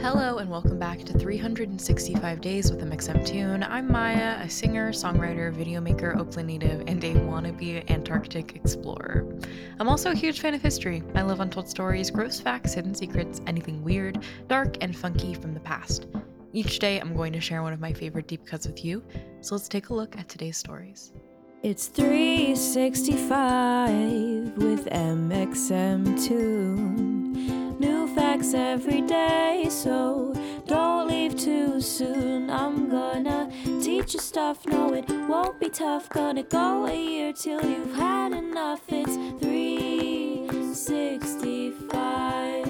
Hello and welcome back to 365 Days with mxmtoon. I'm Maia, a singer, songwriter, video maker, Oakland native, and a wannabe Antarctic explorer. I'm also a huge fan of history. I love untold stories, gross facts, hidden secrets, anything weird, dark, and funky from the past. Each day, I'm going to share one of my favorite deep cuts with you, so let's take a look at today's stories. It's 365 with mxmtoon. New every day, so don't leave too soon. I'm gonna teach you stuff, no, it won't be tough. Gonna go a year till you've had enough. It's 365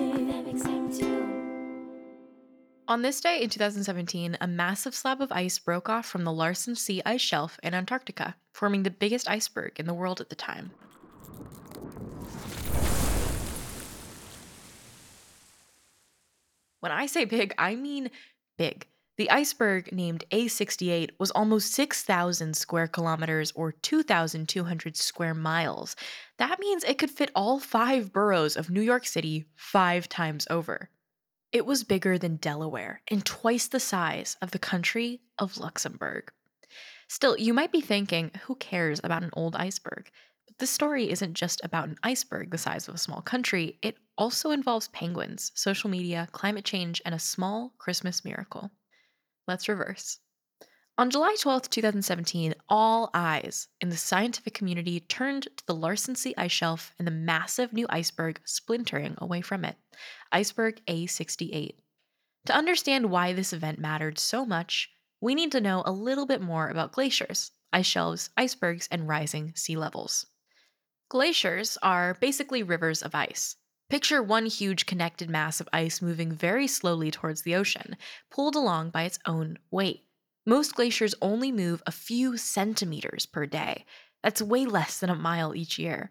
On this day in 2017, a massive slab of ice broke off from the Larsen C ice shelf in Antarctica, forming the biggest iceberg in the world at the time. When I say big, I mean big. The iceberg named A68 was almost 6,000 square kilometers or 2,200 square miles. That means it could fit all five boroughs of New York City five times over. It was bigger than Delaware and twice the size of the country of Luxembourg. Still, you might be thinking, who cares about an old iceberg? But this story isn't just about an iceberg the size of a small country, it also involves penguins, social media, climate change, and a small Christmas miracle. Let's reverse. On July 12, 2017, all eyes in the scientific community turned to the Larsen C ice shelf and the massive new iceberg splintering away from it, iceberg A68. To understand why this event mattered so much, we need to know a little bit more about glaciers, ice shelves, icebergs, and rising sea levels. Glaciers are basically rivers of ice. Picture one huge connected mass of ice moving very slowly towards the ocean, pulled along by its own weight. Most glaciers only move a few centimeters per day. That's way less than a mile each year.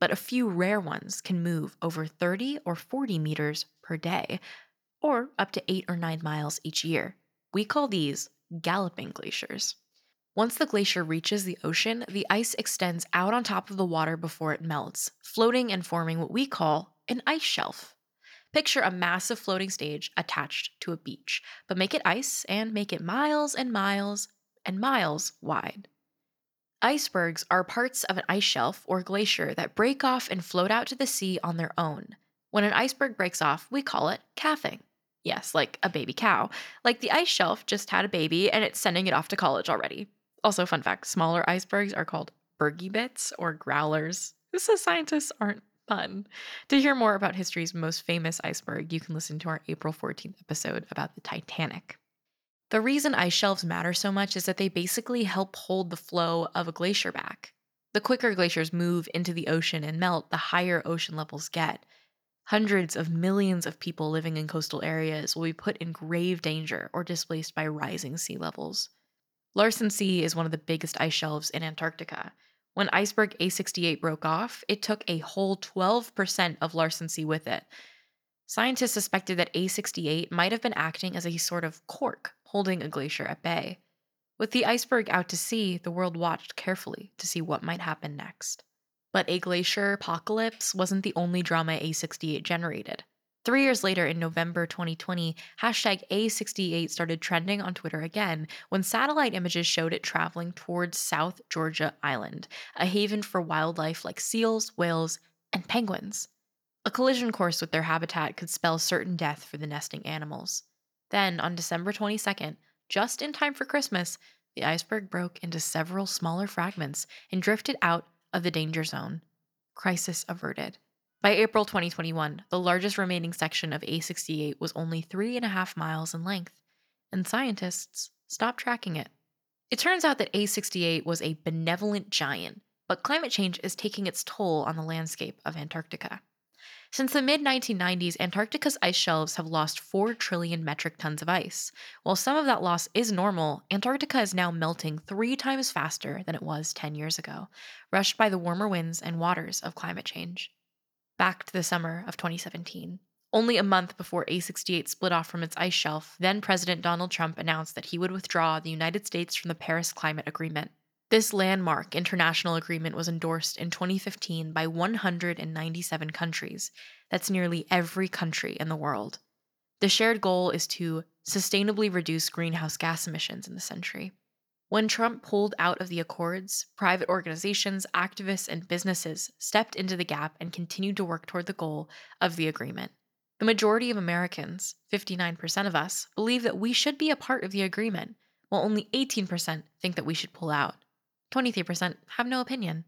But a few rare ones can move over 30 or 40 meters per day, or up to 8 or 9 miles each year. We call these galloping glaciers. Once the glacier reaches the ocean, the ice extends out on top of the water before it melts, floating and forming what we call an ice shelf. Picture a massive floating stage attached to a beach, but make it ice and make it miles and miles and miles wide. Icebergs are parts of an ice shelf or glacier that break off and float out to the sea on their own. When an iceberg breaks off, we call it calving. Yes, like a baby cow. Like the ice shelf just had a baby and it's sending it off to college already. Also, fun fact smaller icebergs are called bergy bits or growlers. This says scientists aren't fun? To hear more about history's most famous iceberg, you can listen to our April 14th episode about the Titanic. The reason ice shelves matter so much is that they basically help hold the flow of a glacier back. The quicker glaciers move into the ocean and melt, the higher ocean levels get. Hundreds of millions of people living in coastal areas will be put in grave danger or displaced by rising sea levels. Larsen C is one of the biggest ice shelves in Antarctica. When iceberg A68 broke off, it took a whole 12% of Larsen C with it. Scientists suspected that A68 might have been acting as a sort of cork holding a glacier at bay. With the iceberg out to sea, the world watched carefully to see what might happen next. But a glacier apocalypse wasn't the only drama A68 generated. Three years later, in November 2020, hashtag A68 started trending on Twitter again when satellite images showed it traveling towards South Georgia Island, a haven for wildlife like seals, whales, and penguins. A collision course with their habitat could spell certain death for the nesting animals. Then, on December 22nd, just in time for Christmas, the iceberg broke into several smaller fragments and drifted out of the danger zone. Crisis averted. By April 2021, the largest remaining section of A68 was only three and a half miles in length, and scientists stopped tracking it. It turns out that A68 was a benevolent giant, but climate change is taking its toll on the landscape of Antarctica. Since the mid 1990s, Antarctica's ice shelves have lost 4 trillion metric tons of ice. While some of that loss is normal, Antarctica is now melting three times faster than it was 10 years ago, rushed by the warmer winds and waters of climate change. Back to the summer of 2017. Only a month before A 68 split off from its ice shelf, then President Donald Trump announced that he would withdraw the United States from the Paris Climate Agreement. This landmark international agreement was endorsed in 2015 by 197 countries. That's nearly every country in the world. The shared goal is to sustainably reduce greenhouse gas emissions in the century. When Trump pulled out of the accords, private organizations, activists, and businesses stepped into the gap and continued to work toward the goal of the agreement. The majority of Americans, 59% of us, believe that we should be a part of the agreement, while only 18% think that we should pull out. 23% have no opinion.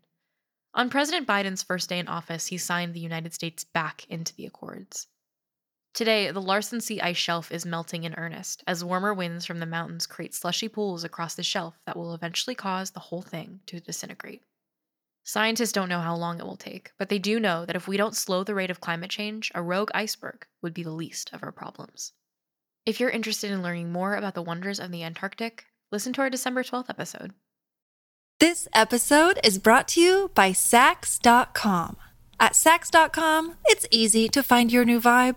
On President Biden's first day in office, he signed the United States back into the accords. Today, the Larsen C ice shelf is melting in earnest as warmer winds from the mountains create slushy pools across the shelf that will eventually cause the whole thing to disintegrate. Scientists don't know how long it will take, but they do know that if we don't slow the rate of climate change, a rogue iceberg would be the least of our problems. If you're interested in learning more about the wonders of the Antarctic, listen to our December 12th episode. This episode is brought to you by Saks.com. At Saks.com, it's easy to find your new vibe.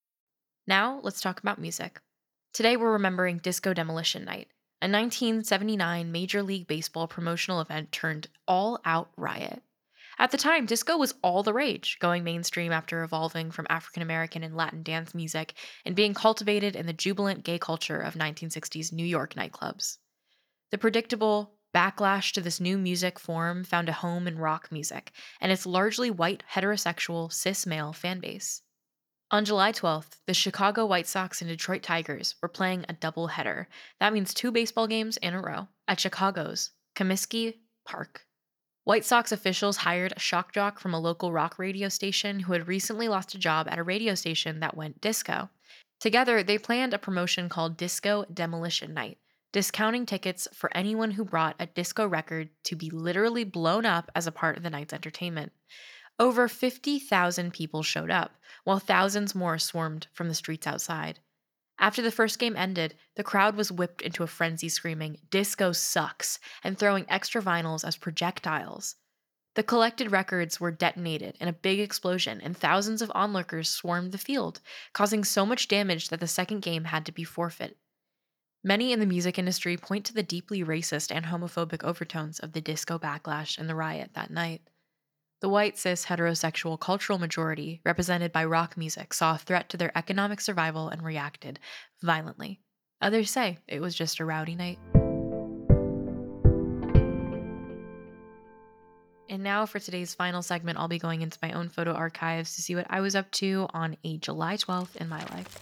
Now, let's talk about music. Today, we're remembering Disco Demolition Night, a 1979 Major League Baseball promotional event turned all out riot. At the time, disco was all the rage, going mainstream after evolving from African American and Latin dance music and being cultivated in the jubilant gay culture of 1960s New York nightclubs. The predictable backlash to this new music form found a home in rock music and its largely white, heterosexual, cis male fanbase. On July 12th, the Chicago White Sox and Detroit Tigers were playing a doubleheader. That means two baseball games in a row at Chicago's Comiskey Park. White Sox officials hired a shock jock from a local rock radio station who had recently lost a job at a radio station that went disco. Together, they planned a promotion called Disco Demolition Night, discounting tickets for anyone who brought a disco record to be literally blown up as a part of the night's entertainment. Over 50,000 people showed up, while thousands more swarmed from the streets outside. After the first game ended, the crowd was whipped into a frenzy screaming, Disco sucks, and throwing extra vinyls as projectiles. The collected records were detonated in a big explosion, and thousands of onlookers swarmed the field, causing so much damage that the second game had to be forfeit. Many in the music industry point to the deeply racist and homophobic overtones of the disco backlash and the riot that night. The white cis heterosexual cultural majority, represented by rock music, saw a threat to their economic survival and reacted violently. Others say it was just a rowdy night. And now, for today's final segment, I'll be going into my own photo archives to see what I was up to on a July 12th in my life.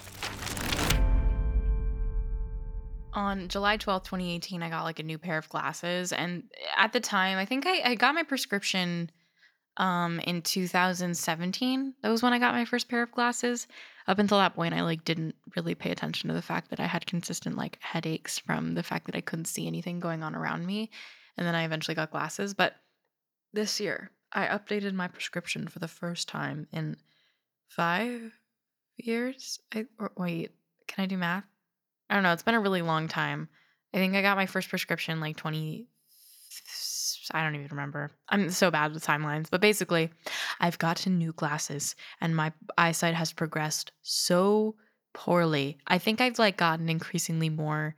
On July 12th, 2018, I got like a new pair of glasses. And at the time, I think I, I got my prescription um in 2017 that was when i got my first pair of glasses. Up until that point i like didn't really pay attention to the fact that i had consistent like headaches from the fact that i couldn't see anything going on around me and then i eventually got glasses. But this year i updated my prescription for the first time in five years I, or wait can i do math? I don't know it's been a really long time. I think i got my first prescription like 20 I don't even remember. I'm so bad with timelines, but basically, I've gotten new glasses and my eyesight has progressed so poorly. I think I've like gotten increasingly more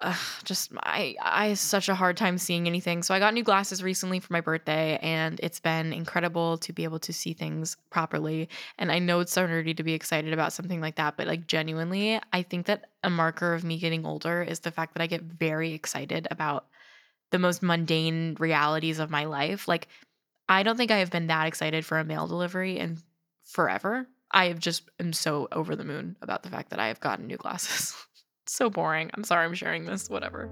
ugh, just I I have such a hard time seeing anything. So I got new glasses recently for my birthday, and it's been incredible to be able to see things properly. And I know it's so nerdy to be excited about something like that, but like genuinely, I think that a marker of me getting older is the fact that I get very excited about the most mundane realities of my life. Like I don't think I have been that excited for a mail delivery in forever. I have just am so over the moon about the fact that I have gotten new glasses. so boring. I'm sorry I'm sharing this, whatever.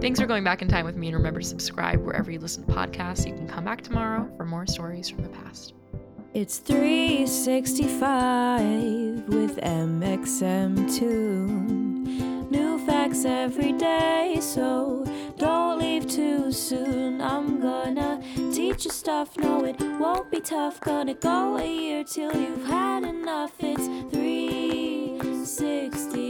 Thanks for going back in time with me and remember to subscribe wherever you listen to podcasts. You can come back tomorrow for more stories from the past. It's 365 with mxmtoon. New facts every day, so too soon. I'm gonna teach you stuff, no, it won't be tough. Gonna go a year till you've had enough. It's 365.